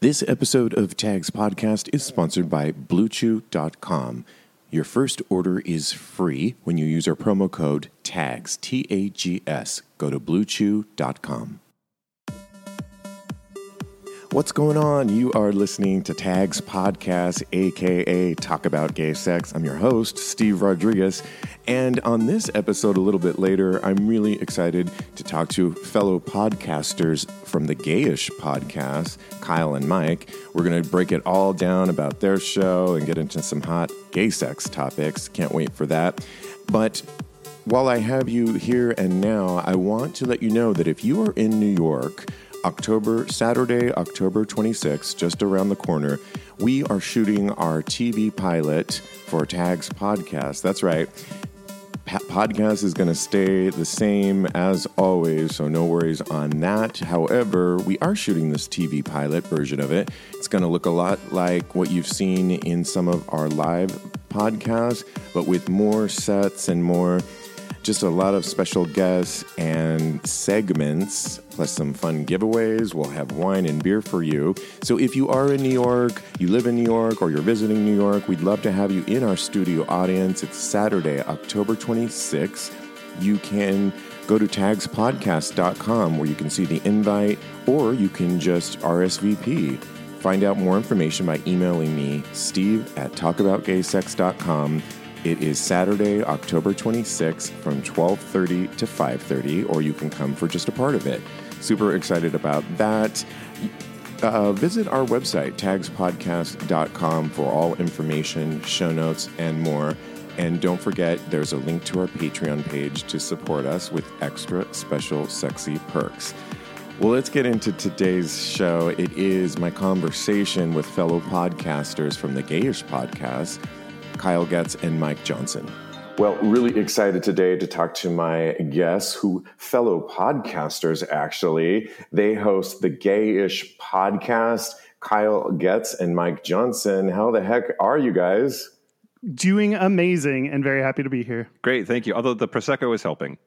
This episode of Tags Podcast is sponsored by BlueChew.com. Your first order is free when you use our promo code TAGS, T A G S. Go to BlueChew.com. What's going on? You are listening to Tags Podcast, aka Talk About Gay Sex. I'm your host, Steve Rodriguez. And on this episode, a little bit later, I'm really excited to talk to fellow podcasters from the Gayish podcast, Kyle and Mike. We're going to break it all down about their show and get into some hot gay sex topics. Can't wait for that. But while I have you here and now, I want to let you know that if you are in New York, October, Saturday, October 26th, just around the corner, we are shooting our TV pilot for Tags Podcast. That's right. Podcast is going to stay the same as always, so no worries on that. However, we are shooting this TV pilot version of it. It's going to look a lot like what you've seen in some of our live podcasts, but with more sets and more just a lot of special guests and segments, plus some fun giveaways. We'll have wine and beer for you. So if you are in New York, you live in New York, or you're visiting New York, we'd love to have you in our studio audience. It's Saturday, October 26th. You can go to tagspodcast.com where you can see the invite, or you can just RSVP. Find out more information by emailing me, steve at talkaboutgaysex.com. It is Saturday, October 26th from 12:30 to 5:30 or you can come for just a part of it. Super excited about that. Uh, visit our website tagspodcast.com for all information, show notes and more. And don't forget there's a link to our Patreon page to support us with extra special sexy perks. Well, let's get into today's show. It is my conversation with fellow podcasters from the Gayish podcast. Kyle Getz and Mike Johnson. Well, really excited today to talk to my guests, who fellow podcasters actually. They host the Gayish podcast. Kyle Getz and Mike Johnson. How the heck are you guys? Doing amazing and very happy to be here. Great, thank you. Although the prosecco is helping.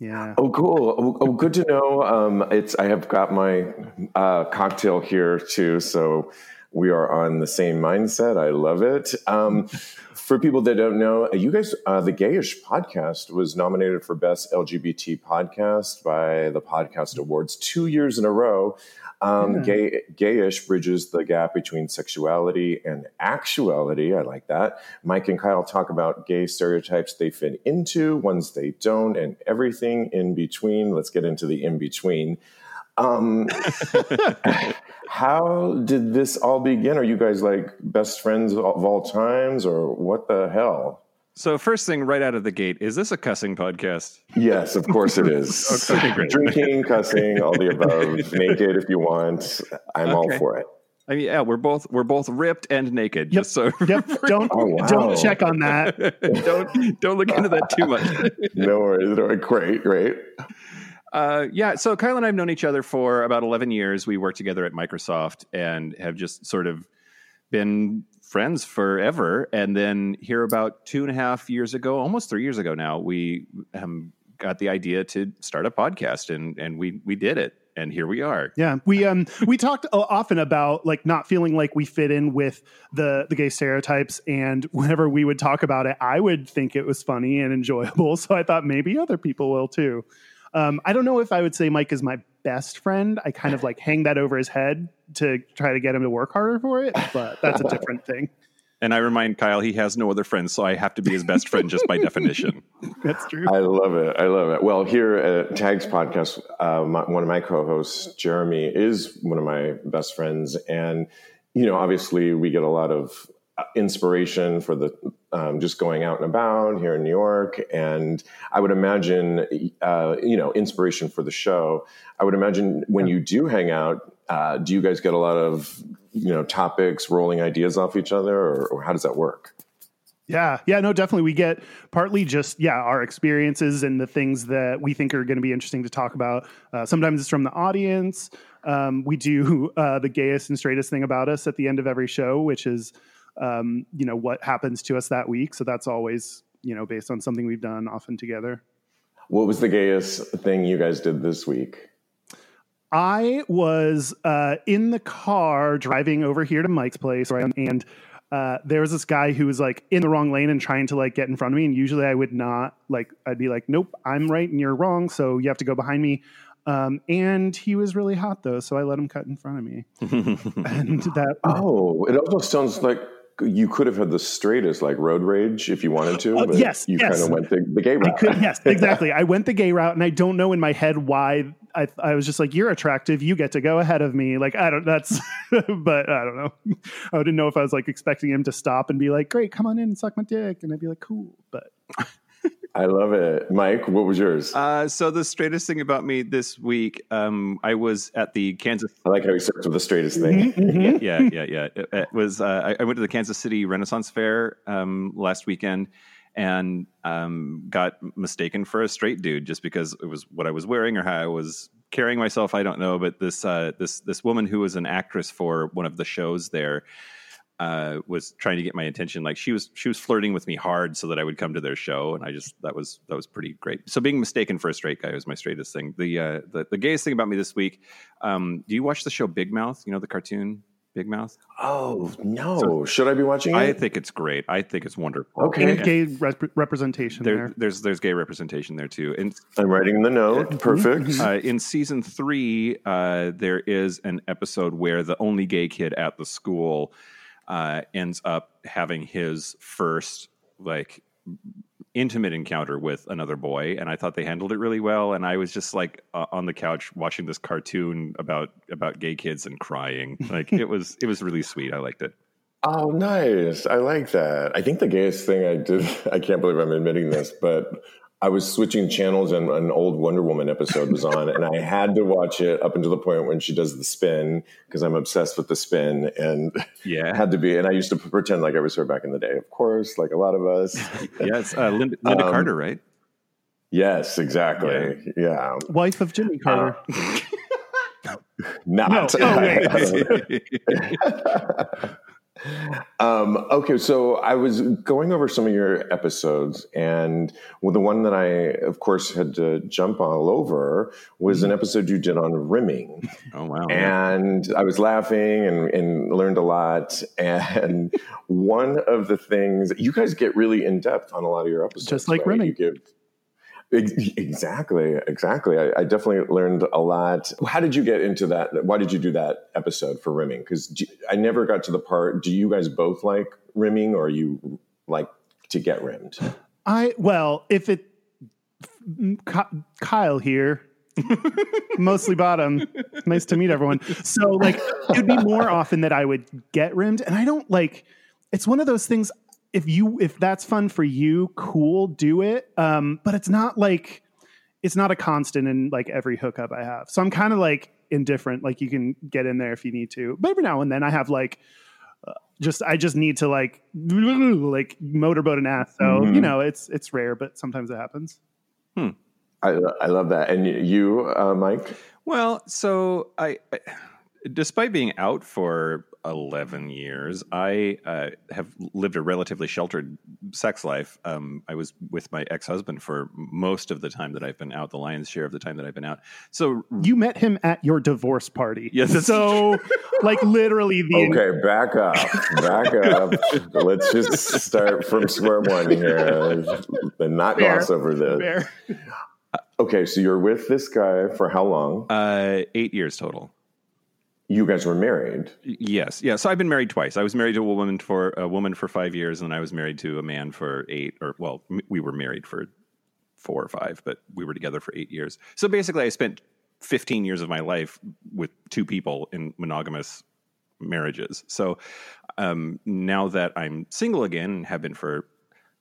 Yeah. Oh, cool. Oh, oh, good to know. Um, it's I have got my uh, cocktail here too, so we are on the same mindset. I love it. Um, for people that don't know, you guys, uh, the Gayish podcast was nominated for Best LGBT Podcast by the Podcast Awards two years in a row. Um, Yeah. gay, gayish bridges the gap between sexuality and actuality. I like that. Mike and Kyle talk about gay stereotypes they fit into, ones they don't, and everything in between. Let's get into the in between. Um, how did this all begin? Are you guys like best friends of all times, or what the hell? So, first thing right out of the gate, is this a cussing podcast? Yes, of course it is. Okay. Drinking, cussing, all the above. Naked if you want. I'm all for it. I mean, yeah, we're both we're both ripped and naked. Yep. Just so Yep. Don't Oh, wow. don't check on that. don't don't look into that too much. No worries. No worries. Great, great. Uh, yeah, so Kyle and I have known each other for about 11 years. We worked together at Microsoft and have just sort of been friends forever, and then here about two and a half years ago, almost three years ago now, we um, got the idea to start a podcast, and and we we did it, and here we are. Yeah, we um we talked often about like not feeling like we fit in with the the gay stereotypes, and whenever we would talk about it, I would think it was funny and enjoyable. So I thought maybe other people will too. Um, I don't know if I would say Mike is my best friend. I kind of like hang that over his head to try to get him to work harder for it, but that's a different thing. And I remind Kyle he has no other friends, so I have to be his best friend just by definition. That's true. I love it. I love it. Well, here at Tags Podcast, uh, my, one of my co-hosts, Jeremy, is one of my best friends, and you know, obviously, we get a lot of uh, inspiration for the um, just going out and about here in New York, and I would imagine, uh, you know, inspiration for the show. I would imagine when you do hang out, uh, do you guys get a lot of you know topics, rolling ideas off each other, or, or how does that work? Yeah, yeah, no, definitely. We get partly just yeah our experiences and the things that we think are going to be interesting to talk about. Uh, sometimes it's from the audience. Um, we do uh, the gayest and straightest thing about us at the end of every show, which is um, you know what happens to us that week. So that's always you know based on something we've done often together. What was the gayest thing you guys did this week? I was uh, in the car driving over here to Mike's place, right? And uh, there was this guy who was like in the wrong lane and trying to like get in front of me. And usually I would not like, I'd be like, nope, I'm right and you're wrong. So you have to go behind me. Um, and he was really hot though. So I let him cut in front of me. and that, Oh, it almost sounds like you could have had the straightest like road rage if you wanted to, Oh, but yes, you yes. kind of went the, the gay I route. could, yes, exactly. I went the gay route, and I don't know in my head why. I, I was just like, "You're attractive. You get to go ahead of me." Like, I don't. That's, but I don't know. I didn't know if I was like expecting him to stop and be like, "Great, come on in and suck my dick," and I'd be like, "Cool." But I love it. Mike, what was yours? Uh, so the straightest thing about me this week, um, I was at the Kansas. I like how he starts with the straightest thing. Mm-hmm. yeah, yeah, yeah. It, it was. Uh, I, I went to the Kansas City Renaissance Fair um, last weekend and um, got mistaken for a straight dude just because it was what I was wearing or how I was carrying myself. I don't know, but this uh, this this woman who was an actress for one of the shows there uh, was trying to get my attention. Like she was she was flirting with me hard so that I would come to their show, and I just that was that was pretty great. So being mistaken for a straight guy was my straightest thing. The uh, the, the gayest thing about me this week. Um, do you watch the show Big Mouth? You know the cartoon Big Mouth. Oh no! Should I be watching it? I think it's great. I think it's wonderful. Okay. and gay rep- representation There, there. there's there's gay representation there too, and I'm writing the note. Perfect. uh, in season three, uh, there is an episode where the only gay kid at the school uh, ends up having his first like intimate encounter with another boy, and I thought they handled it really well. And I was just like uh, on the couch watching this cartoon about about gay kids and crying. Like it was it was really sweet. I liked it. Oh, nice. I like that. I think the gayest thing I did, I can't believe I'm admitting this, but I was switching channels and an old Wonder Woman episode was on, and I had to watch it up until the point when she does the spin because I'm obsessed with the spin and Yeah. it had to be. And I used to pretend like I was her back in the day, of course, like a lot of us. Yes, uh, Lynda, Lynda Um, Carter, right? yes, exactly. Yeah. Wife of Jimmy Carter. Not. No. Oh, wait. Um, okay, so I was going over some of your episodes, and the one that I, of course, had to jump all over was an episode you did on rimming. oh wow. And I was laughing and, and learned a lot. And one of the things you guys get really in depth on a lot of your episodes, Just like right? rimming. You give Exactly, exactly. I, I definitely learned a lot. How did you get into that? Why did you do that episode for rimming? Because I never got to the part. Do you guys both like rimming, or you like to get rimmed? I well, if it Kyle here, mostly bottom. Nice to meet everyone. So like, it'd be more often that I would get rimmed, and I don't like. It's one of those things. If you if that's fun for you, cool, do it. Um, but it's not like it's not a constant in like every hookup I have. So I'm kind of like indifferent. Like you can get in there if you need to, but every now and then I have like just I just need to like like motorboat an ass. So Mhm. you know it's it's rare, but sometimes it happens. Hmm. I, I love that. And you, uh, Mike? Well, so I, I, despite being out for 11 years. I uh, have lived a relatively sheltered sex life. Um, I was with my ex husband for most of the time that I've been out, the lion's share of the time that I've been out. So, You met him at your divorce party. Yes, so like literally the Okay, back up, back up. Let's just start from square one here and not Fair. gloss over this. Fair. Okay, so you're with this guy for how long? uh, eight years total. You guys were married. Yes, yeah. So I've been married twice. I was married to a woman for a woman for five years, and I was married to a man for eight. Or well, we were married for four or five, but we were together for eight years. So basically, I spent fifteen years of my life with two people in monogamous marriages. So um, now that I'm single again, have been for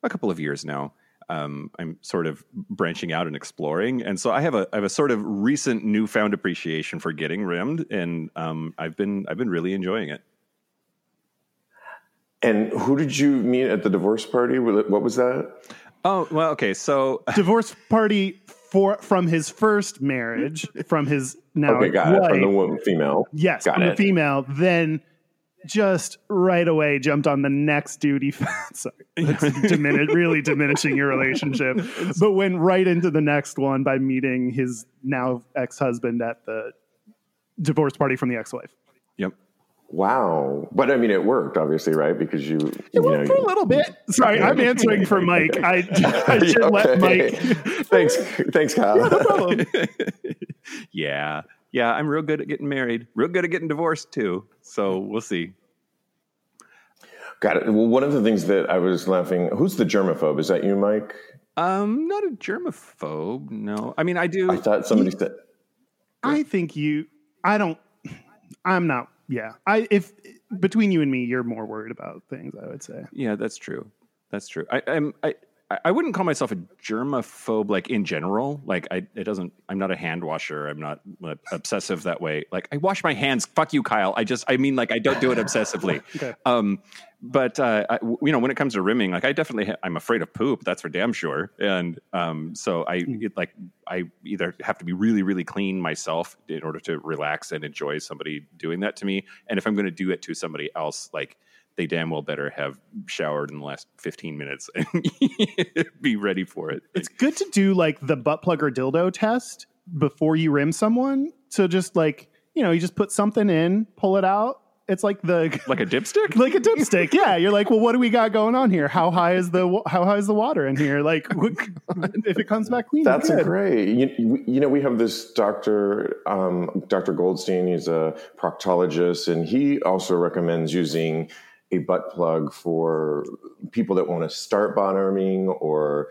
a couple of years now. Um, I'm sort of branching out and exploring, and so I have a I have a sort of recent newfound appreciation for getting rimmed, and um, I've been I've been really enjoying it. And who did you meet at the divorce party? What was that? Oh well, okay. So divorce party for from his first marriage, from his now Okay, got it. From the woman, female. yes, got from the female, then just right away jumped on the next duty. Sorry, that's diminish, really diminishing your relationship, but went right into the next one by meeting his now ex husband at the divorce party from the ex wife. Yep. Wow. But I mean, it worked, obviously, right? Because you, you Well, know, for a little bit. Sorry, I'm answering for Mike. I, I should let Mike. thanks, thanks, Kyle. No problem. yeah, yeah. I'm real good at getting married. Real good at getting divorced too. So we'll see. Got it. Well, one of the things that I was laughing. Who's the germaphobe? Is that you, Mike? Um, not a germaphobe. No, I mean I do. I thought somebody said. I think you. I don't. I'm not. Yeah. I if between you and me, you're more worried about things. I would say. Yeah, that's true. That's true. I, I'm I I wouldn't call myself a germaphobe like in general. Like I it doesn't I'm not a hand washer. I'm not obsessive that way. Like I wash my hands. Fuck you, Kyle. I just I mean like I don't do it obsessively. Okay. Um but uh I, you know when it comes to rimming like I definitely ha- I'm afraid of poop. That's for damn sure. And um so I it, like I either have to be really really clean myself in order to relax and enjoy somebody doing that to me. And if I'm going to do it to somebody else like they damn well better have showered in the last 15 minutes and be ready for it. It's good to do like the butt plug or dildo test before you rim someone. So just like you know, you just put something in, pull it out. It's like the like a dipstick? like a dipstick. Yeah, you're like, well, what do we got going on here? How high is the how high is the water in here? Like, if it comes back clean, That's good. great. You, you know, we have this doctor, um, Dr. Goldstein. He's a proctologist, and he also recommends using a butt plug for people that want to start bottoming or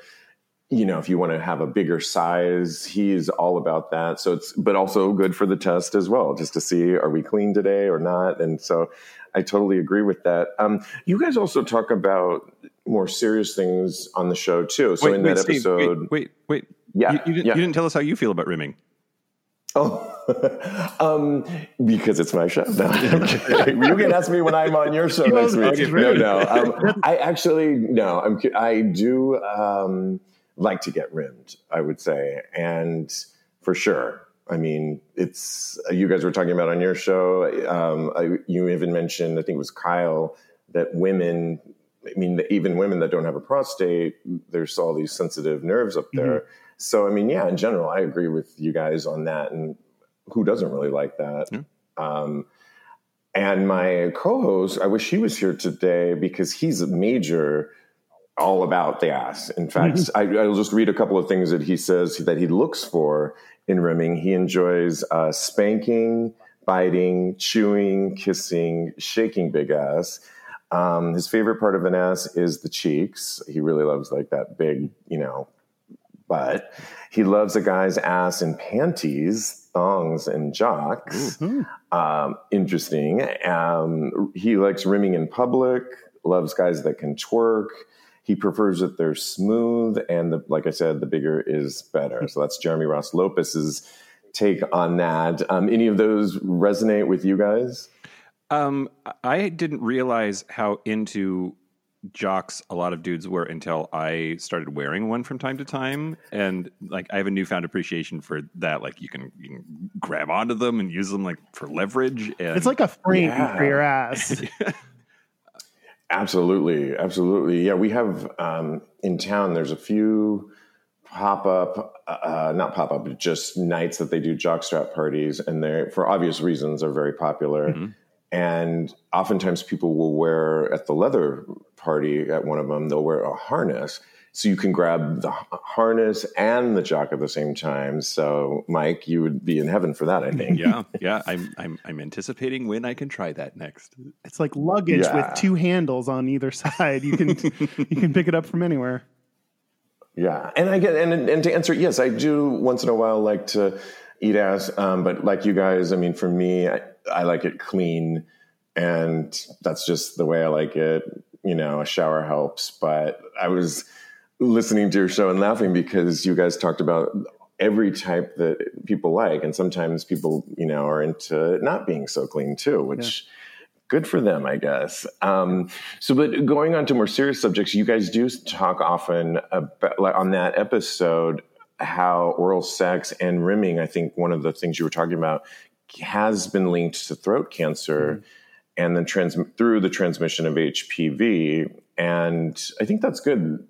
you know if you want to have a bigger size he's all about that so it's but also good for the test as well just to see are we clean today or not and so i totally agree with that um, you guys also talk about more serious things on the show too so in that Steve, episode wait, wait, wait. Yeah, You, you didn't, yeah. you didn't tell us how you feel about rimming. Oh, um, because it's my show. No, you can ask me when I'm on your show next week. No, no. Um, I actually no. I'm. I do um, like to get rimmed. I would say, and for sure. I mean, it's you guys were talking about on your show. Um, I, you even mentioned, I think it was Kyle, that women. I mean, even women that don't have a prostate, there's all these sensitive nerves up there. So, I mean, yeah, in general, I agree with you guys on that. And who doesn't really like that? Um, and my co-host, I wish he was here today because he's a major all about the ass. In fact, I, I'll just read a couple of things that he says that he looks for in rimming. He enjoys uh, spanking, biting, chewing, kissing, shaking big ass. Um, his favorite part of an ass is the cheeks. He really loves like that big, you know, butt. He loves a guy's ass in panties, thongs, and jocks. Um, interesting. Um, he likes rimming in public. Loves guys that can twerk. He prefers that they're smooth, and the, like I said, the bigger is better. So that's Jeremy Ross Lopez's take on that. Um, any of those resonate with you guys? Um, I didn't realize how into jocks a lot of dudes were until I started wearing one from time to time, and like I have a newfound appreciation for that. Like you can you can grab onto them and use them like for leverage. And It's like a frame Yeah. for your ass. Absolutely, absolutely. Yeah, we have um, in town. There's a few pop up, uh, not pop up, but just nights that they do jockstrap parties, and they, for obvious reasons, are very popular. Mhm. And oftentimes, people will wear at the leather party at one of them. They'll wear a harness, so you can grab the harness and the jock at the same time. So, Mike, you would be in heaven for that, I think. yeah, yeah. I'm I'm I'm anticipating when I can try that next. It's like luggage Yeah. with two handles on either side. You can you can pick it up from anywhere. Yeah, and I get and and to answer, yes, I do once in a while like to eat ass, um, but like you guys, I mean, for me, I, I like it clean, and that's just the way I like it. You know, a shower helps, but I was listening to your show and laughing because you guys talked about every type that people like, and sometimes people, you know, are into not being so clean too, which. Good for them, I guess. Um, so, but going on to more serious subjects, you guys do talk often about, like on that episode, how oral sex and rimming, I think one of the things you were talking about, has been linked to throat cancer mm-hmm. and then trans- through the transmission of HPV. And I think that's good.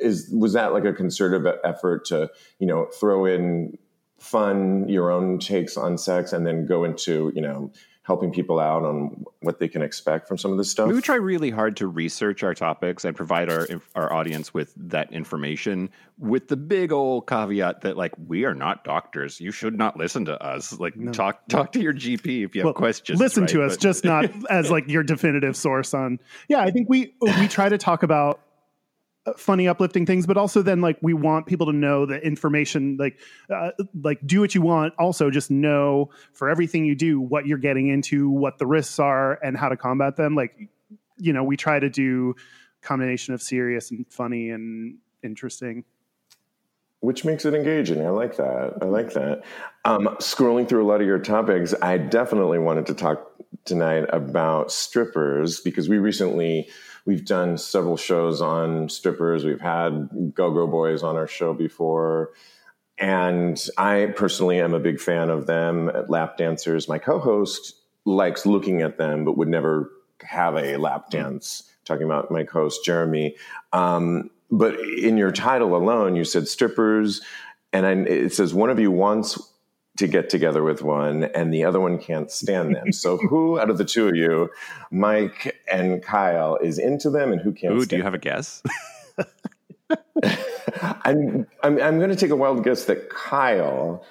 Is was that like a concerted effort to you know throw in fun, your own takes on sex, and then go into you know helping people out on what they can expect from some of this stuff? We try really hard to research our topics and provide our our audience with that information, with the big old caveat that like we are not doctors. You should not listen to us. Like talk talk to your GP if you have questions. Listen right? to us, But- just not as like your definitive source on. Yeah, I think we we try to talk about funny, uplifting things, but also then like we want people to know the information. Like, uh, like do what you want. Also, just know for everything you do what you're getting into, what the risks are, and how to combat them. Like, you know, we try to do combination of serious and funny and interesting. Which makes it engaging. I like that. I like that. Um, scrolling through a lot of your topics, I definitely wanted to talk tonight about strippers because we recently we've done several shows on strippers. We've had Go Go Boys on our show before. And I personally am a big fan of them, lap dancers. My co-host likes looking at them, but would never have a lap dance. Talking about my co-host Jeremy, um, but in your title alone, you said strippers, and I, it says one of you wants to get together with one, and the other one can't stand them. so, who out of the two of you, Mike and Kyle, is into them, and who can't? Ooh, do you have a guess? I'm I'm, I'm going to take a wild guess that Kyle,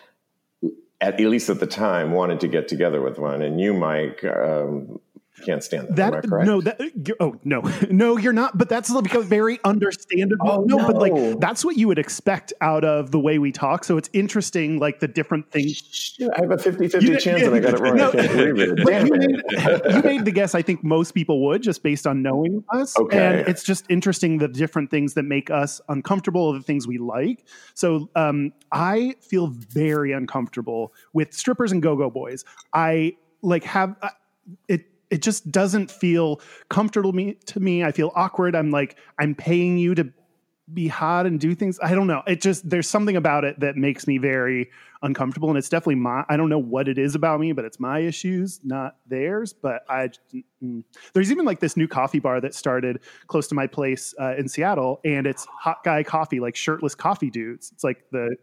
at, at least at the time, wanted to get together with one, and you, Mike, um, can't stand I That correct? no, that oh no, no, you're not. But that's like a very understandable. Oh, no, but like that's what you would expect out of the way we talk. So it's interesting, like the different things. I have a 50-50 You- chance, and I got it wrong. No. I can't believe it. Damn you, it. made, you made the guess. I think most people would just based on knowing us. Okay. and it's just interesting the different things that make us uncomfortable, or the things we like. So um, I feel very uncomfortable with strippers and go-go boys. I like have uh, it it just doesn't feel comfortable me, to me. I feel awkward. I'm like, I'm paying you to be hot and do things. I don't know. It just, there's something about it that makes me very uncomfortable. And it's definitely my, I don't know what it is about me, but it's my issues, not theirs. But I, mm. there's even like this new coffee bar that started close to my place uh, in Seattle and it's hot guy coffee, like shirtless coffee dudes. It's like the,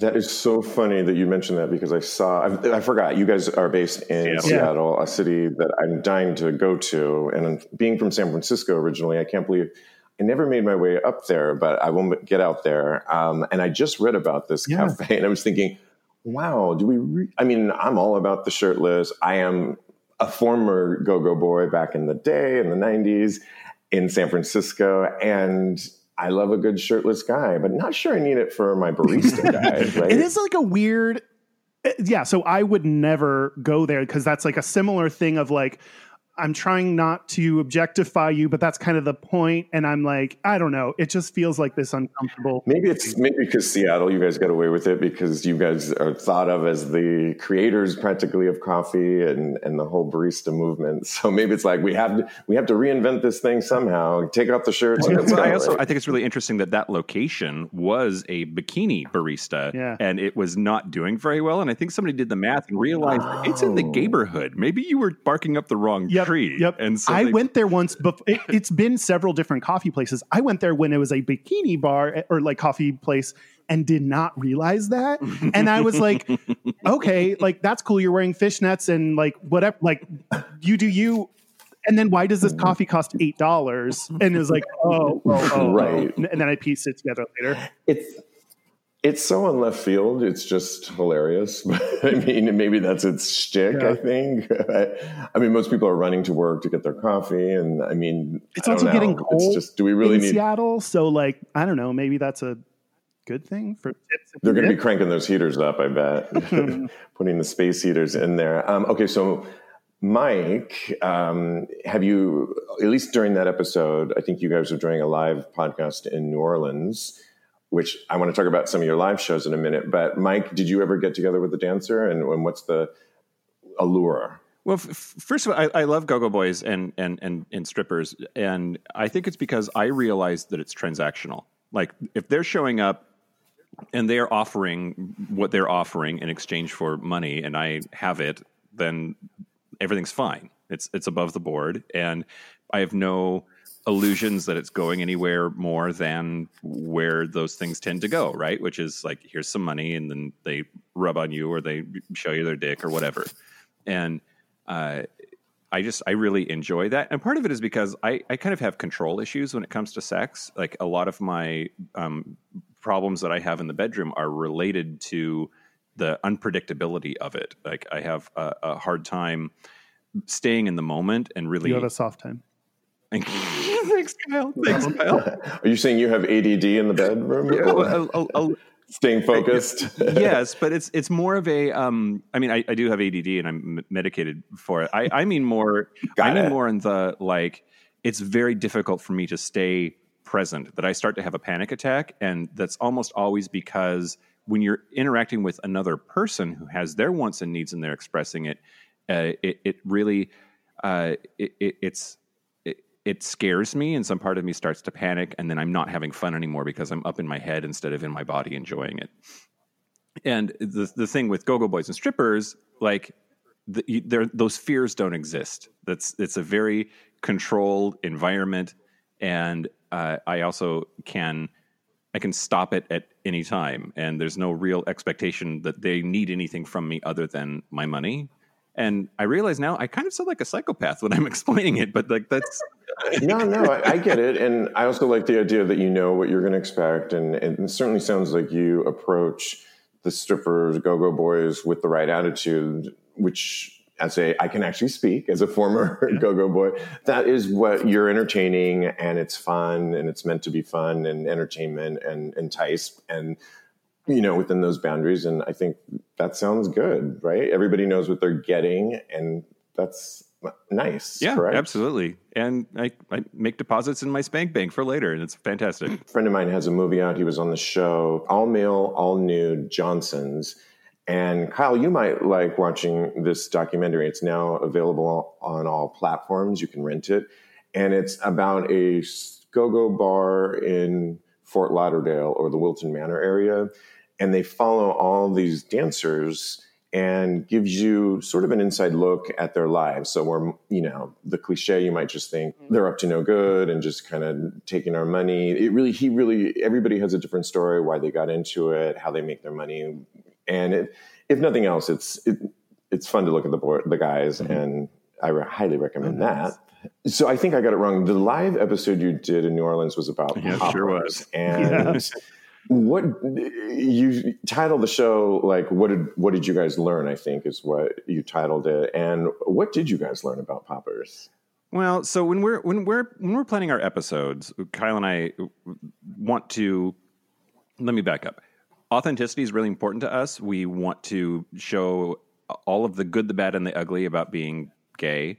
That is so funny that you mentioned that because I saw, I, I forgot, you guys are based in Seattle. Seattle, a city that I'm dying to go to. And being from San Francisco originally, I can't believe I never made my way up there, but I will get out there. Um, and I just read about this Yeah. cafe and I was thinking, wow, do we, re-? I mean, I'm all about the shirtless. I am a former go go boy back in the day in the 90s in San Francisco. And I love a good shirtless guy, but not sure I need it for my barista guy, right? It is like a weird, uh, yeah. So I would never go there because that's like a similar thing of like, I'm trying not to objectify you, but that's kind of the point. And I'm like, I don't know. It just feels like this uncomfortable. Maybe it's maybe because Seattle, you guys got away with it because you guys are thought of as the creators practically of coffee and, and the whole barista movement. So maybe it's like we have to we have to reinvent this thing somehow. Take off the shirts. and let's I also? I think it's really interesting that that location was a bikini barista, Yeah. and it was not doing very well. And I think somebody did the math and realized it's in the Oh. neighborhood. Maybe you were barking up the wrong Yep, tree. Yep. And so I they- went there once, but it, it's been several different coffee places. I went there when it was a bikini bar eh, or like coffee place and did not realize that. And I was like, okay, like that's cool. You're wearing fishnets and like whatever, like you do you. And then why does this coffee cost eight dollars? And it was like, oh, oh, oh, oh. Right. And then I pieced it together later. it's it's so on left field. It's just hilarious. I mean, maybe that's its shtick. Yeah. I think. I mean, most people are running to work to get their coffee, and I mean, It's I also know. getting It's cold just, do we really in need? Seattle. So like, I don't know. Maybe that's a good thing for tips. They're going to be cranking those heaters up. I bet, putting the space heaters in there. Um, okay, so Mike, um, have you at least during that episode? I think you guys are doing a live podcast in New Orleans. Which I want to talk about some of your live shows in a minute. But Mike, did you ever get together with the dancer, and, and what's the allure? Well, f- first of all, I, I love go-go boys and, and and and strippers, and I think it's because I realize that it's transactional. Like if they're showing up and they are offering what they're offering in exchange for money, and I have it, then everything's fine. It's it's above the board, and I have no illusions that it's going anywhere more than where those things tend to go, right? Which is like here's some money, and then they rub on you or they show you their dick or whatever, and uh, I just I really enjoy that, and part of it is because I I kind of have control issues when it comes to sex. Like a lot of my um, problems that I have in the bedroom are related to the unpredictability of it. Like I have a, a hard time staying in the moment and really. You have a soft time. Thanks, Kyle. Thanks, Kyle. Are you saying you have ADD in the bedroom? Yeah, a- a- a- Staying focused. yes, but it's it's more of a. Um, I mean, I, I do have ADD and I'm medicated for it. I, I mean more. Got I mean it. more in the like. It's very difficult for me to stay present. That I start to have a panic attack, and that's almost always because when you're interacting with another person who has their wants and needs and they're expressing it, uh, it, it really, uh, it, it, it's it, scares me and some part of me starts to panic and then i'm not having fun anymore because i'm up in my head instead of in my body enjoying it. And the, the thing with go-go boys and strippers like the, those fears don't exist. That's it's a very controlled environment and uh, i also can i can stop it at any time and there's no real expectation that they need anything from me other than my money and i realize now i kind of sound like a psychopath when i'm explaining it but like that's no, no, I, I get it, and I also like the idea that you know what you're going to expect, and, and it certainly sounds like you approach the strippers, go-go boys with the right attitude, which. As a, I can actually speak as a former go-go boy. That is what you're entertaining, and it's fun, and it's meant to be fun and entertainment and entice, and you know within those boundaries. And I think that sounds good, right? Everybody knows what they're getting, and that's nice. Yeah, correct? absolutely. And I, I make deposits in my spank bank for later, and it's fantastic. A friend of mine has a movie out. He was on the show, all male, all nude Johnsons. And Kyle, you might like watching this documentary. It's now available on all platforms. You can rent it. And it's about a go go bar in Fort Lauderdale or the Wilton Manor area. And they follow all these dancers and gives you sort of an inside look at their lives. So we're, you know the cliche, you might just think mm-hmm. they're up to no good and just kind of taking our money. It really, he really, everybody has a different story why they got into it, how they make their money, and it, if nothing else, it's it, it's fun to look at the board, the guys, mm-hmm. and I re- highly recommend mm-hmm. that. So I think I got it wrong. The live episode you did in New Orleans was about Yeah, it sure was. and. What you titled the show like what did what did you guys learn? I think is what you titled it. And what did you guys learn about poppers? Well, so when we're when we're when we're planning our episodes, Kyle and I want to. Let me back up. Authenticity is really important to us. We want to show all of the good, the bad, and the ugly about being gay.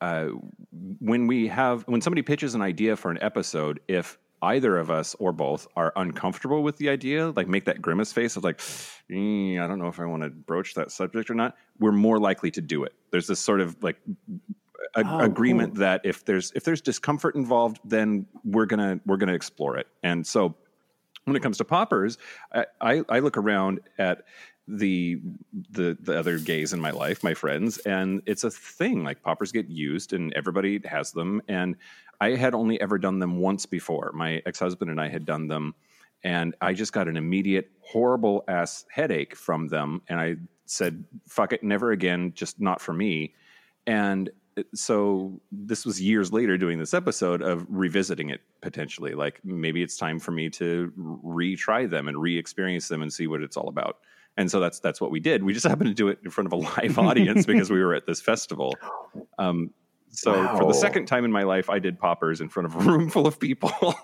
uh, when we have when somebody pitches an idea for an episode, if either of us or both are uncomfortable with the idea, like make that grimace face of like, "Mm, I don't know if I want to broach that subject or not, we're more likely to do it. There's this sort of like a, Oh, agreement cool. that if there's if there's discomfort involved, then we're gonna we're gonna explore it. And so when it comes to poppers, I, I, I look around at the the the other gays in my life, my friends, and it's a thing. Like poppers get used, and everybody has them. And I had only ever done them once before. My ex husband and I had done them, and I just got an immediate horrible ass headache from them. And I said, "Fuck it, never again. Just not for me." And uh, so this was years later doing this episode of revisiting it potentially like maybe it's time for me to retry them and re-experience them and see what it's all about and so that's that's what we did. We just happened to do it in front of a live audience because we were at this festival. Um, so for the second time in my life i did poppers in front of a room full of people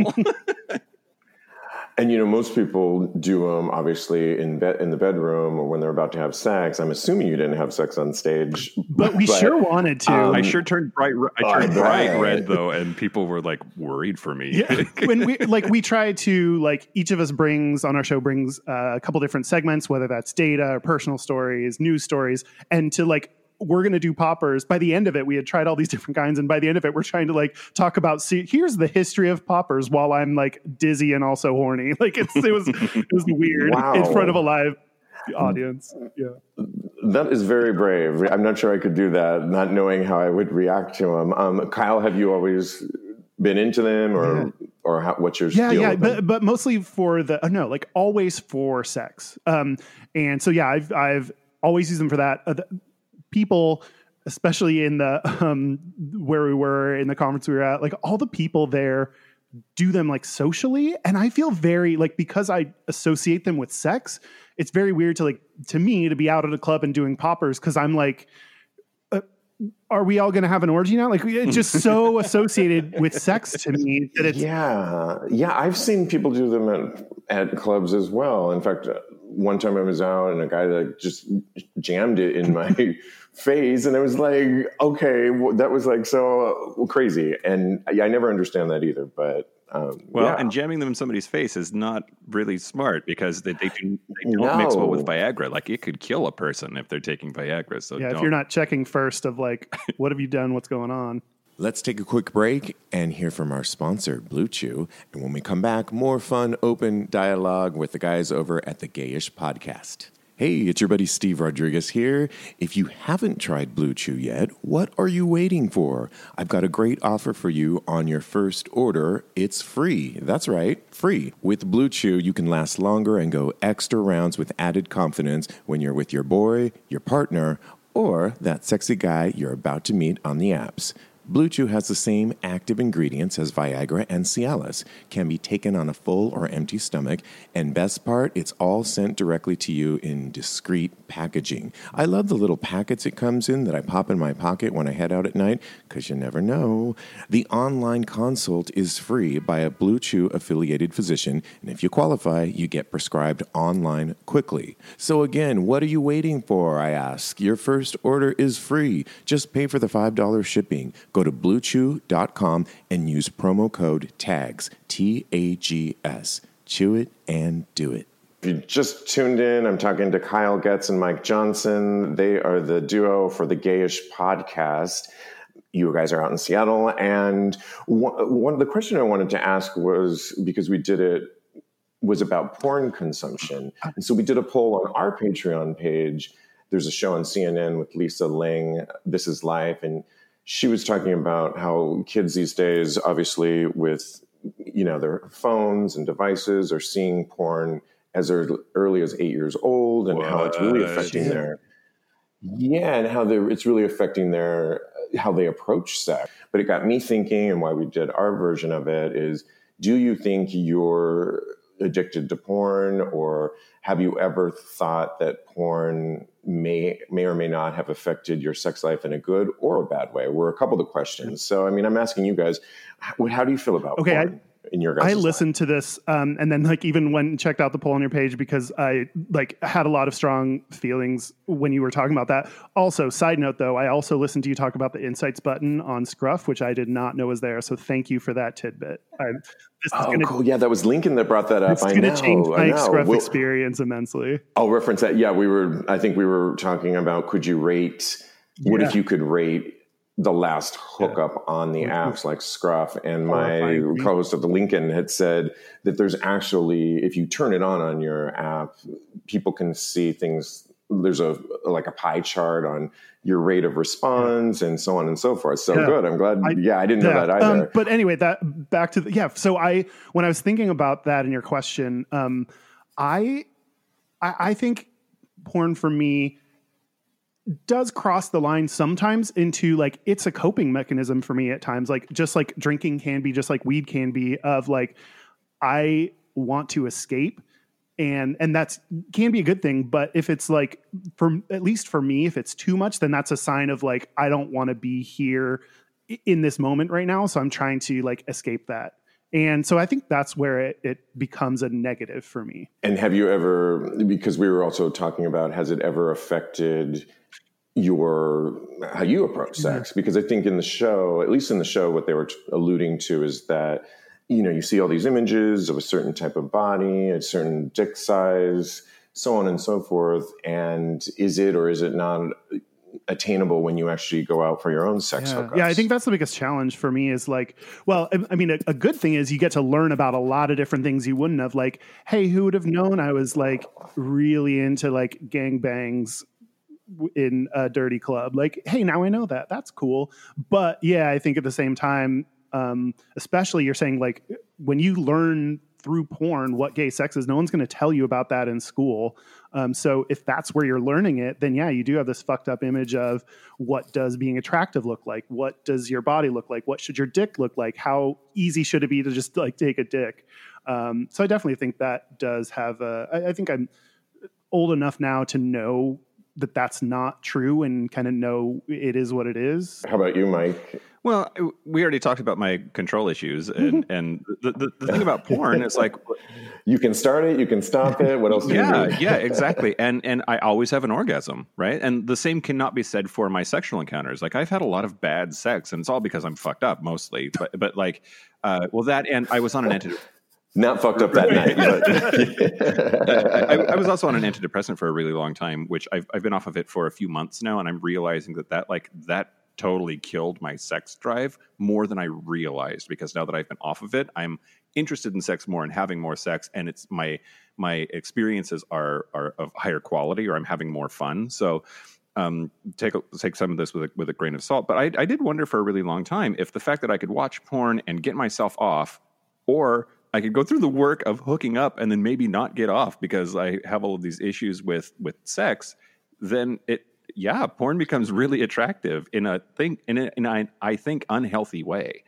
And you know, most people do them obviously in bed in the bedroom or when they're about to have sex. I'm assuming you didn't have sex on stage, But we sure wanted to. um, i sure turned bright re- i I turned bright bet. red though and people were like worried for me yeah when we like we try to like each of us brings on our show brings uh, a couple different segments whether that's data or personal stories news stories and to like we're going to do poppers. By the end of it we had tried all these different kinds and by the end of it we're trying to like talk about see here's the history of poppers while i'm like dizzy and also horny. Like it's, it was it was weird Wow. in front of a live audience. Yeah. That is very brave. I'm not sure I could do that, not knowing how I would react to them. Um, Kyle, have you always been into them, or or how, what's your yeah deal yeah but, but mostly for the uh, no like always for sex. Um and so yeah i've i've always used them for that. Uh, the, people especially in the um where we were in the conference we were at like all the people there do them like socially. And i feel very like because i associate them with sex it's very weird to like to me to be out at a club and doing poppers because i'm like uh, are we all going to have an orgy now? Like it's just so associated with sex to me that it's Yeah, yeah, I've seen people do them at, at clubs as well. In fact, uh, one time I was out and a guy like just jammed it in my face, and I was like, okay, well, that was like so uh, crazy, and I, I never understand that either. But um, Well, yeah. and jamming them in somebody's face is not really smart because they, they, do, they don't mix well with Viagra. Like it could kill a person if they're taking Viagra. So Yeah, don't. if you're not checking first of like, what have you done? What's going on? Let's take a quick break and hear from our sponsor, Blue Chew. And when we come back, more fun, open dialogue with the guys over at the Gayish Podcast. Hey, it's your buddy Steve Rodriguez here. If you haven't tried Blue Chew yet, what are you waiting for? I've got a great offer for you on your first order. It's free. That's right, free. With Blue Chew, you can last longer and go extra rounds with added confidence when you're with your boy, your partner, or that sexy guy you're about to meet on the apps. Blue Chew has the same active ingredients as Viagra and Cialis, can be taken on a full or empty stomach, and best part, it's all sent directly to you in discreet packaging. I love the little packets it comes in that I pop in my pocket when I head out at night, because you never know. The online consult is free by a Blue Chew affiliated physician, and if you qualify, you get prescribed online quickly. So again, what are you waiting for? I ask. Your first order is free. Just pay for the $5 shipping. Go to bluechew.com and use promo code TAGS, T A G S. Chew it and do it. If you just tuned in, I'm talking to Kyle Getz and Mike Johnson. They are the duo for the Gayish podcast. You guys are out in Seattle. And one, one the question I wanted to ask was because we did it was about porn consumption. And so we did a poll on our Patreon page. There's a show on CNN with Lisa Ling, This Is Life. And she was talking about how kids these days, obviously, with you know their phones and devices, are seeing porn as early as eight years old, and what? how it's really affecting their yeah, and how it's really affecting their how they approach sex. But it got me thinking, and why we did our version of it is: Do you think you're addicted to porn, or have you ever thought that porn may may or may not have affected your sex life in a good or a bad way? Were a couple of the questions. So, I mean, I'm asking you guys, how, how do you feel about okay, porn? I, in your guys' I listened life? to this um, and then like even went and checked out the poll on your page because I like had a lot of strong feelings when you were talking about that. Also, side note though, I also listened to you talk about the insights button on Scruff, which I did not know was there. So thank you for that tidbit. I, this oh, gonna, cool. Yeah, that was Lincoln that brought that up. It's going to change my Scruff we'll, experience immensely. I'll reference that. Yeah, we were. I think we were talking about could you rate? What yeah. if you could rate the last hookup yeah. on the apps like Scruff. And my co-host of the Lincoln had said that there's actually, if you turn it on on your app, people can see things. There's a like a pie chart on your rate of response and so on and so forth. So yeah. good. I'm glad. I, yeah, I didn't know that either. Um, but anyway, that back to the yeah. So I when I was thinking about that in your question, um, I, I I think porn for me does cross the line sometimes into like it's a coping mechanism for me at times like just like drinking can be just like weed can be of like i want to escape and and that's can be a good thing but if it's like for at least for me if it's too much then that's a sign of like i don't want to be here in this moment right now so i'm trying to like escape that and so I think that's where it, it, becomes a negative for me. And have you ever, because we were also talking about, has it ever affected your how you approach sex mm-hmm. because i think in the show at least in the show what they were alluding to is that you know you see all these images of a certain type of body a certain dick size so on and so forth and is it or is it not attainable when you actually go out for your own sex yeah. hookups. Yeah, I think that's the biggest challenge for me is like, well, I mean, a, a, good thing is you get to learn about a lot of different things you wouldn't have. Like, hey, who would have known I was like really into like gangbangs in a dirty club. Like, hey, now I know that. That's cool. But yeah, I think at the same time, um, especially you're saying like when you learn through porn what gay sex is, no one's going to tell you about that in school. Um, so if that's where you're learning it, then yeah, you do have this fucked up image of what does being attractive look like? What does your body look like? What should your dick look like? How easy should it be to just like take a dick? Um, so I definitely think that does have a. I, I think I'm old enough now to know that that's not true and kind of know it is what it is. How about you, Mike? Well, we already talked about my control issues, and, mm-hmm. and the, the, the, thing about porn is like you can start it, you can stop it. What else? yeah, yeah, exactly. And and I always have an orgasm, right? And the same cannot be said for my sexual encounters. Like I've had a lot of bad sex, and it's all because I'm fucked up mostly. But but like, uh, well, that and I was on an antidepressant not fucked up that night. But I, I, was also on an antidepressant for a really long time, which I've, I've been off of it for a few months now, and I'm realizing that that like that totally killed my sex drive more than I realized because now that I've been off of it, I'm interested in sex more and having more sex, and it's my my experiences are are of higher quality, or I'm having more fun. So um, take a, take some of this with a, with a grain of salt. But I, I did wonder for a really long time if the fact that I could watch porn and get myself off, or I could go through the work of hooking up and then maybe not get off because I have all of these issues with with sex, then it yeah, porn becomes really attractive in a thing in a, in I think unhealthy way.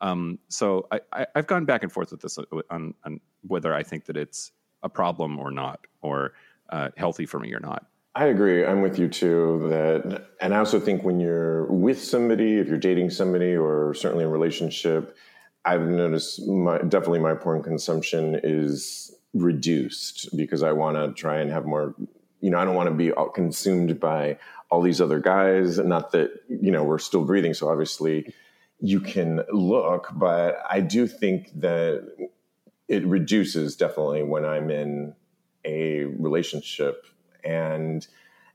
Um, so I, I, have gone back and forth with this uh, on, on, whether I think that it's a problem or not, or uh, healthy for me or not. I agree. I'm with you too. That, and I also think when you're with somebody, if you're dating somebody, or certainly in a relationship, I've noticed my, definitely my porn consumption is reduced because I want to try and have more. You know, I don't want to be consumed by all these other guys. Not that you know we're still breathing, so obviously you can look, but I do think that it reduces definitely when I'm in a relationship and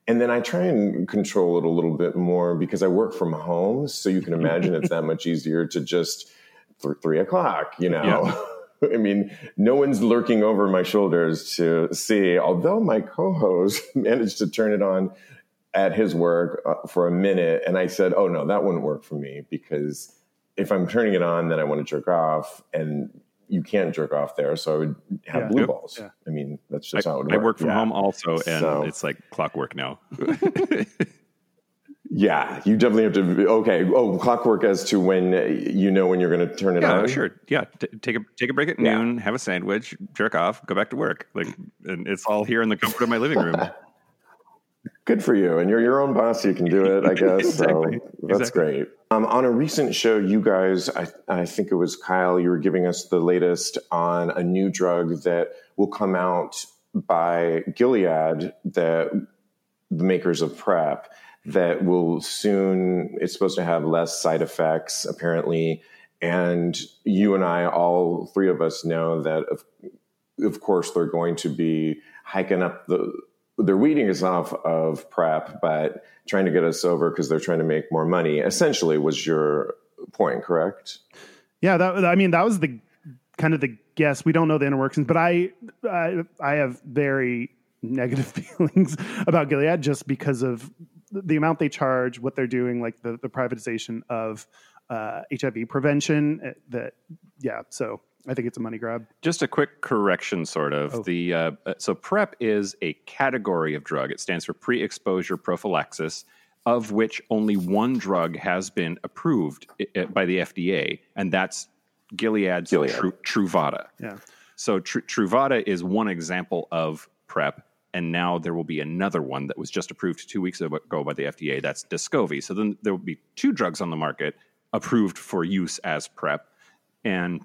and then I try and control it a little bit more because I work from home. So you can imagine it's that much easier to just for three o'clock, you know. Yeah. I mean, no one's lurking over my shoulders to see, although my co host managed to turn it on at his work uh, for a minute. And I said, oh, no, that wouldn't work for me because if I'm turning it on, then I want to jerk off. And you can't jerk off there. So I would have yeah. blue yep. balls. Yeah. I mean, that's just I, how it works. I work from yeah. home also, and so, it's like clockwork now. yeah, you definitely have to. Okay, oh, clockwork as to when you know when you're going to turn it yeah, on. Sure, yeah. T- take a take a break at noon, have a sandwich, jerk off, go back to work. Like, and it's all here in the comfort of my living room. Good for you. And you're your own boss. You can do it, I guess. exactly. So that's exactly. great. Um, on a recent show, you guys, I, I think it was Kyle, you were giving us the latest on a new drug that will come out by Gilead, that the makers of PrEP, that will soon, it's supposed to have less side effects, apparently. And you and I, all three of us know that, of, of course, they're going to be hiking up the they're weeding us off of PrEP, but trying to get us over because they're trying to make more money. Essentially, was your point correct? Yeah, that I mean that was the kind of the guess. We don't know the inner workings, but I I, I have very negative feelings about Gilead just because of the amount they charge, what they're doing, like the the privatization of uh, HIV prevention. Eh, that yeah, so I think it's a money grab. Just a quick correction, sort of. Oh. The uh, uh so PrEP is a category of drug. It stands for pre-exposure prophylaxis, of which only one drug has been approved by the FDA, and that's Gilead's Gilead. Tru- Truvada. Yeah. So Tru- Truvada is one example of PrEP, and now there will be another one that was just approved two weeks ago by the FDA. That's Descovy. So then there will be two drugs on the market approved for use as PrEP, and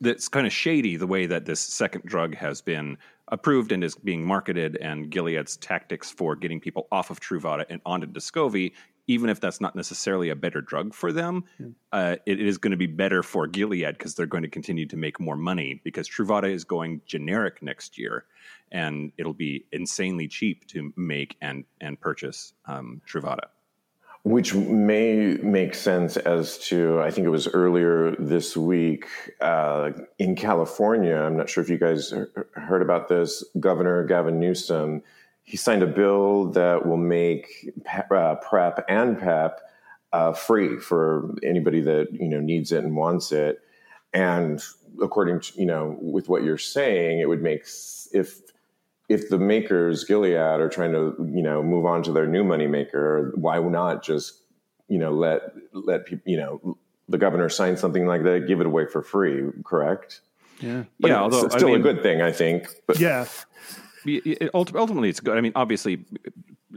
that's kind of shady the way that this second drug has been approved and is being marketed, and Gilead's tactics for getting people off of Truvada and onto Descovy, even if that's not necessarily a better drug for them, yeah. uh, it is going to be better for Gilead because they're going to continue to make more money because Truvada is going generic next year, and it'll be insanely cheap to make and and purchase um, Truvada which may make sense as to i think it was earlier this week uh, in california i'm not sure if you guys heard about this governor gavin newsom he signed a bill that will make uh, prep and pep uh, free for anybody that you know needs it and wants it and according to you know with what you're saying it would make if if the makers Gilead are trying to you know move on to their new money maker, why not just you know let let people you know the governor sign something like that, give it away for free? Correct? Yeah, but yeah. Although it's still I mean, a good thing, I think. But. Yeah. It, ultimately, it's good. I mean, obviously,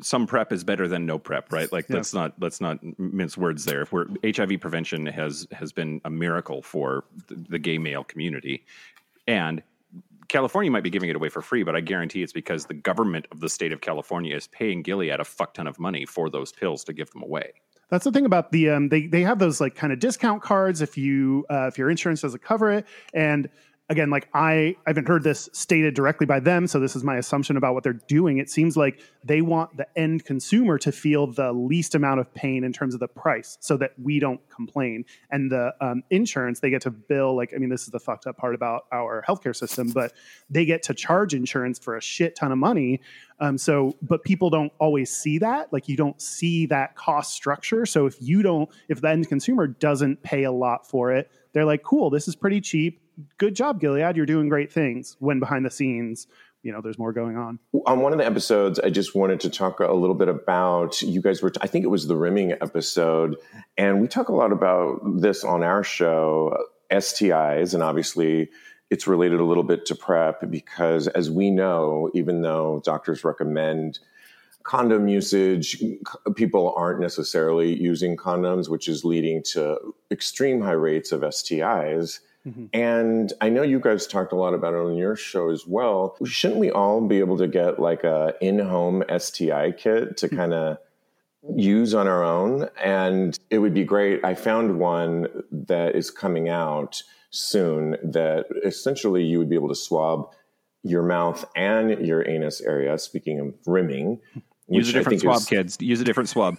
some prep is better than no prep, right? Like, yeah. let's not let's not mince words there. If we're HIV prevention has has been a miracle for the, the gay male community, and California might be giving it away for free, but I guarantee it's because the government of the state of California is paying Gilead a fuck ton of money for those pills to give them away. That's the thing about the um, they they have those like kind of discount cards if you uh, if your insurance doesn't cover it, and again, like I, I haven't heard this stated directly by them, so this is my assumption about what they're doing. It seems like they want the end consumer to feel the least amount of pain in terms of the price, so that we don't complain. And the um, insurance, they get to bill like I mean, this is the fucked up part about our healthcare system, but they get to charge insurance for a shit ton of money. Um, so, but people don't always see that. Like, you don't see that cost structure. So, if you don't, if the end consumer doesn't pay a lot for it, they're like, cool, this is pretty cheap good job, Gilead. You're doing great things. When behind the scenes, you know there's more going on. On one of the episodes, I just wanted to talk a little bit about you guys were. I think it was the rimming episode, and we talk a lot about this on our show, STIs, and obviously it's related a little bit to PrEP because, as we know, even though doctors recommend condom usage, people aren't necessarily using condoms, which is leading to extreme high rates of STIs. Mm-hmm. And I know you guys talked a lot about it on your show as well. Shouldn't we all be able to get like a in-home STI kit to mm-hmm. kind of use on our own? And it would be great. I found one that is coming out soon that essentially you would be able to swab your mouth and your anus area. Speaking of rimming, Use a different swab, is, kids. Use a different swab.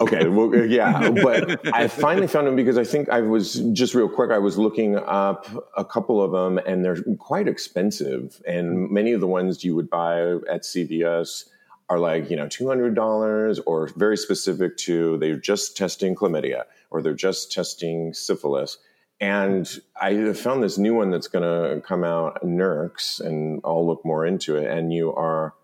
Okay, well, uh, yeah, but I finally found them because I think I was just real quick. I was looking up a couple of them, and they're quite expensive. And many of the ones you would buy at CVS are like you know two hundred dollars, or very specific to they're just testing chlamydia or they're just testing syphilis. And I found this new one that's going to come out, Nurx, and I'll look more into it. N U R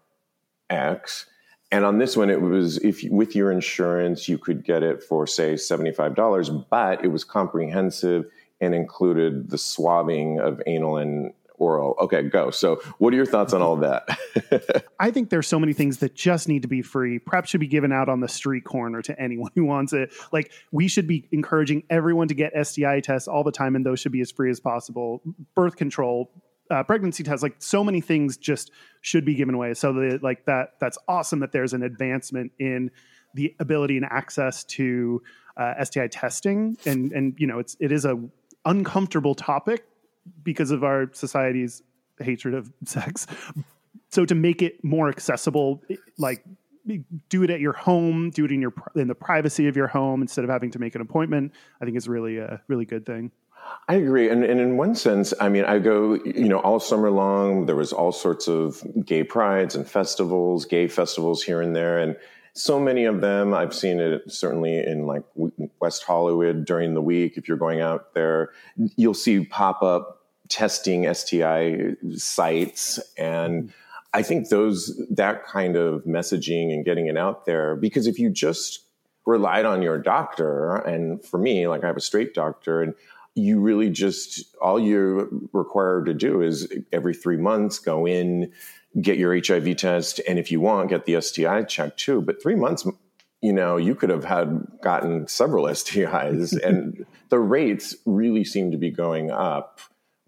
X and on this one, it was if with your insurance, you could get it for say $75, but it was comprehensive and included the swabbing of anal and oral. Okay, go. So, what are your thoughts on all that? I think there's so many things that just need to be free. PrEP should be given out on the street corner to anyone who wants it. Like, we should be encouraging everyone to get STI tests all the time, and those should be as free as possible. Birth control, uh, pregnancy tests, like so many things just should be given away. So that like that that's awesome that there's an advancement in the ability and access to uh, STI testing, and and you know it's it is a uncomfortable topic because of our society's hatred of sex. So to make it more accessible, like do it at your home, do it in your in the privacy of your home instead of having to make an appointment. I think is really a really good thing. I agree. And, and in one sense, I mean, I go, you know, all summer long, there was all sorts of gay prides and festivals, gay festivals here and there. And so many of them, I've seen it certainly in like West Hollywood during the week. If you're going out there, you'll see pop up testing STI sites. And mm-hmm. I think those, that kind of messaging and getting it out there, because if you just relied on your doctor, and for me, like I have a straight doctor, and you really just all you're required to do is every three months go in, get your HIV test, and if you want, get the STI check too. But three months, you know, you could have had gotten several STIs, and the rates really seem to be going up.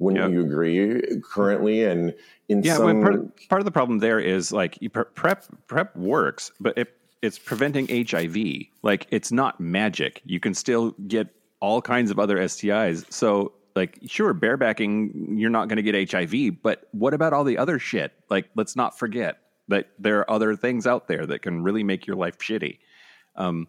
Wouldn't yep. you agree? Currently, and in yeah, some... part, of, part of the problem there is like prep prep works, but it, it's preventing HIV. Like it's not magic. You can still get all kinds of other STIs. So, like, sure, barebacking, you're not going to get HIV, but what about all the other shit? Like, let's not forget that there are other things out there that can really make your life shitty. Um,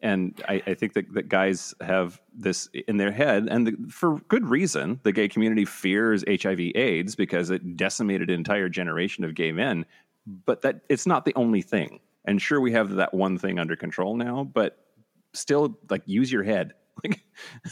and I, I, think that, that guys have this in their head, and the, for good reason. The gay community fears HIV/AIDS because it decimated an entire generation of gay men. But that it's not the only thing. And sure, we have that one thing under control now, but still, like, use your head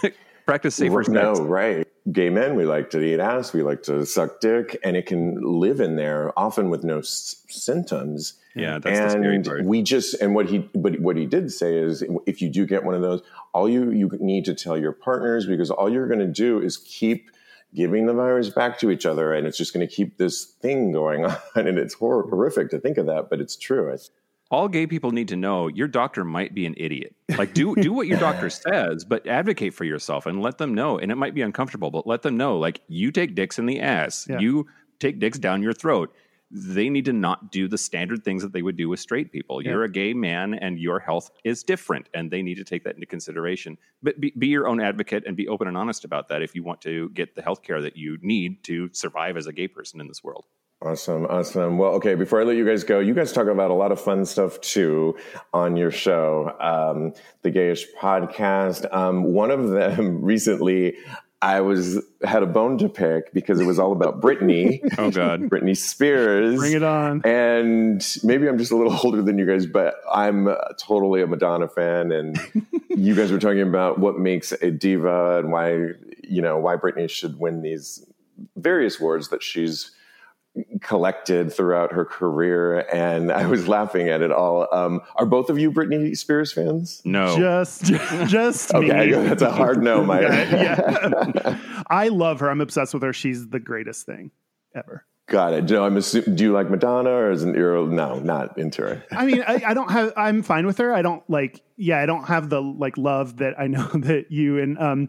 like practice safer sex. No, right. Gay men, we like to eat ass, we like to suck dick, and it can live in there often with no s- symptoms. Yeah, that's and the scary part. We just and what he but what he did say is if you do get one of those, all you you need to tell your partners because all you're going to do is keep giving the virus back to each other, and it's just going to keep this thing going on. And it's horrific to think of that, but it's true all gay people need to know your doctor might be an idiot. Like do do what your doctor says, but advocate for yourself and let them know. And it might be uncomfortable, but let them know like you take dicks in the ass. Yeah. You take dicks down your throat. They need to not do the standard things that they would do with straight people. Yeah. You're a gay man and your health is different and they need to take that into consideration. But be, be your own advocate and be open and honest about that if you want to get the health care that you need to survive as a gay person in this world. Awesome, awesome. Well, okay, before I let you guys go, you guys talk about a lot of fun stuff too on your show, um, the Gayish podcast. Um, one of them recently, I was had a bone to pick because it was all about Britney. oh God, Britney Spears. Bring it on. And maybe I'm just a little older than you guys, but I'm uh, totally a Madonna fan. And you guys were talking about what makes a diva and why you know why Britney should win these various awards that she's collected throughout her career, and I was laughing at it all. Um, are both of you Britney Spears fans? No. Just, just Okay, me. that's a hard no, Mike. yeah. I love her. I'm obsessed with her. She's the greatest thing ever. Got it. No, I'm assuming, do you like Madonna or is it, you're no, not into her? I mean, I, I don't have. I'm fine with her. I don't like. Yeah, I don't have the like love that I know that you and um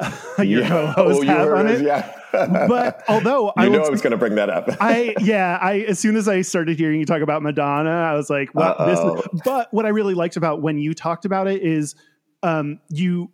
your Yeah. co-host Oh, have on it. Yeah. But although you I know I was going to bring that up. I yeah, I as soon as I started hearing you talk about Madonna, I was like, well, Uh-oh. this but what I really liked about when you talked about it is um you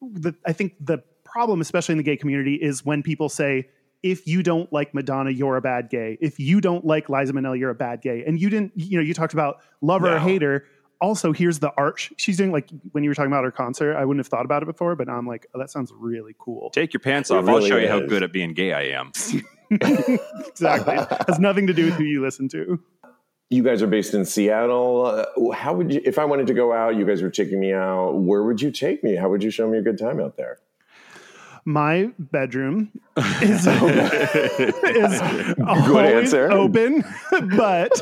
the I think the problem especially in the gay community is when people say if you don't like Madonna, you're a bad gay. If you don't like Liza Minnelli, you're a bad gay. And you didn't, you know, you talked about lover or hater. Also, here's the art she's doing. Like when you were talking about her concert, I wouldn't have thought about it before, but now I'm like, oh, that sounds really cool. Take your pants It off. I'll really show you how good at being gay I am. exactly. Has nothing to do with who you listen to. you guys are based in Seattle. Uh, how would you, if I wanted to go out, you guys were taking me out, where would you take me? How would you show me a good time out there? my bedroom is, is always answer. open, but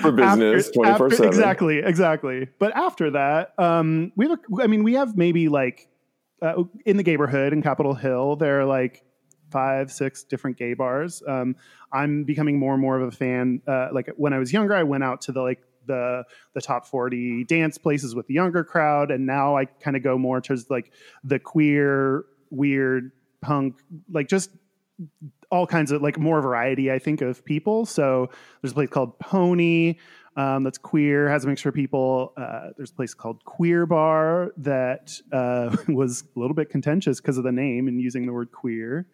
For business, 24 7. Exactly, exactly. But after that, um, we have. A, I mean, we have maybe like uh, in the neighborhood in Capitol Hill. There are like five, six different gay bars. Um, I'm becoming more and more of a fan. Uh, like when I was younger, I went out to the like the the top 40 dance places with the younger crowd and now i kind of go more towards like the queer weird punk like just all kinds of like more variety i think of people so there's a place called pony um, that's queer has a mixture of people uh, there's a place called queer bar that uh, was a little bit contentious because of the name and using the word queer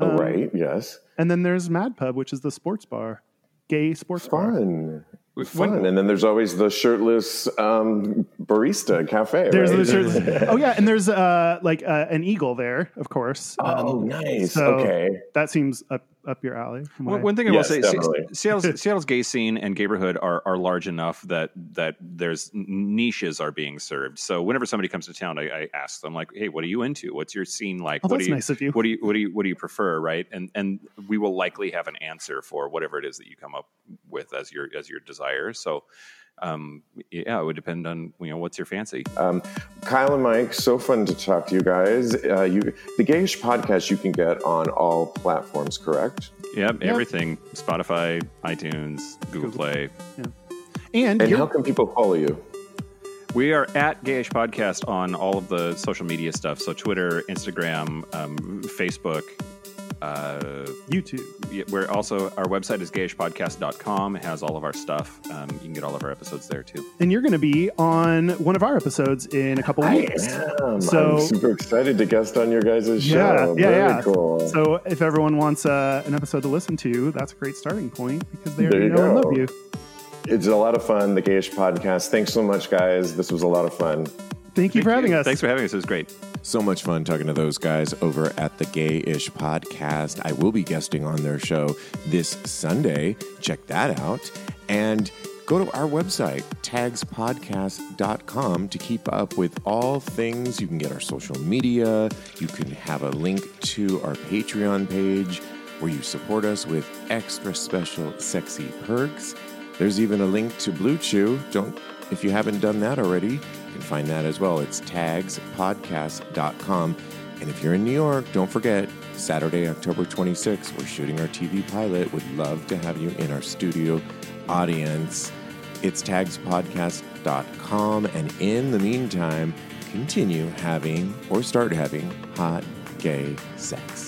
Oh, Um, right. Yes. and then there's mad pub which is the sports bar gay sports bar Fun. Fun. and then there's always the shirtless um, barista cafe. There's right? the shirtless- oh yeah, and there's uh like uh, an eagle there, of course. Oh, Um, nice. so okay. that seems up up your alley. from what One thing I Yes, will say, definitely. Seattle's, Seattle's gay scene and neighborhood are, are large enough that that there's niches are being served. So whenever somebody comes to town, I, I ask them like, "Hey, what are you into? What's your scene like? Oh, what that's do you, nice of you. What do you what do you what do you prefer?" Right, and and we will likely have an answer for whatever it is that you come up with as your as your desire. So. Um, yeah, it would depend on you know what's your fancy. Um, Kyle and Mike, so fun to talk to you guys. Uh, you, the Gayish podcast you can get on all platforms, correct? Yep, everything: Spotify, iTunes, Google Play. and And how can people follow you? We are at Gayish Podcast on all of the social media stuff. So Twitter, Instagram, um, Facebook. Uh, YouTube. we're also, our website is gayishpodcast.com. It has all of our stuff. Um, you can get all of our episodes there too. And you're going to be on one of our episodes in a couple weeks. am. So- I'm super excited to guest on your guys' Yeah, show. yeah, Very yeah. cool. So if everyone wants uh, an episode to listen to, that's a great starting point because they There already you know and love you. it's a lot of fun, the Gayish podcast. Thanks so much, guys. This was a lot of fun. Thank you for having us. Thanks for having us. It was great. So much fun talking to those guys over at the Gayish podcast. I will be guesting on their show this Sunday. Check that out. And go to our website, tagspodcast.com, to keep up with all things. You can get our social media. You can have a link to our Patreon page where you support us with extra special sexy perks. There's even a link to Blue Chew. Don't if you haven't done that already, you can find that as well. It's tagspodcast.com. And if you're in New York, don't forget Saturday, October 26th, we're shooting our TV pilot. Would love to have you in our studio audience. It's tagspodcast.com. And in the meantime, continue having or start having hot gay sex.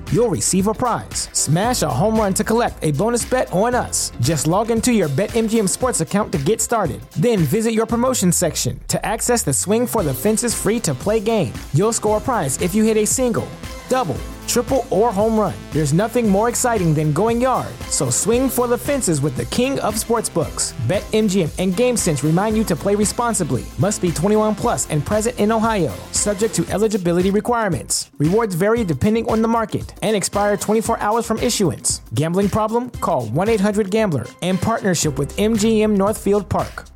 you'll receive a prize. Smash a home run to collect a bonus bet on us. Just log into your BetMGM Sports account to get started. Then visit your promotion section to access the Swing for the Fences free to play game. You'll score a prize if you hit a single, double, triple, or home run. There's nothing more exciting than going yard. So swing for the fences with the king of sportsbooks. BetMGM and GameSense remind you to play responsibly. Must be 21 plus and present in Ohio. Subject to eligibility requirements. Rewards vary depending on the market and expire 24 hours from issuance. Gambling problem? Call 1-800-GAMBLER. In partnership with MGM Northfield Park.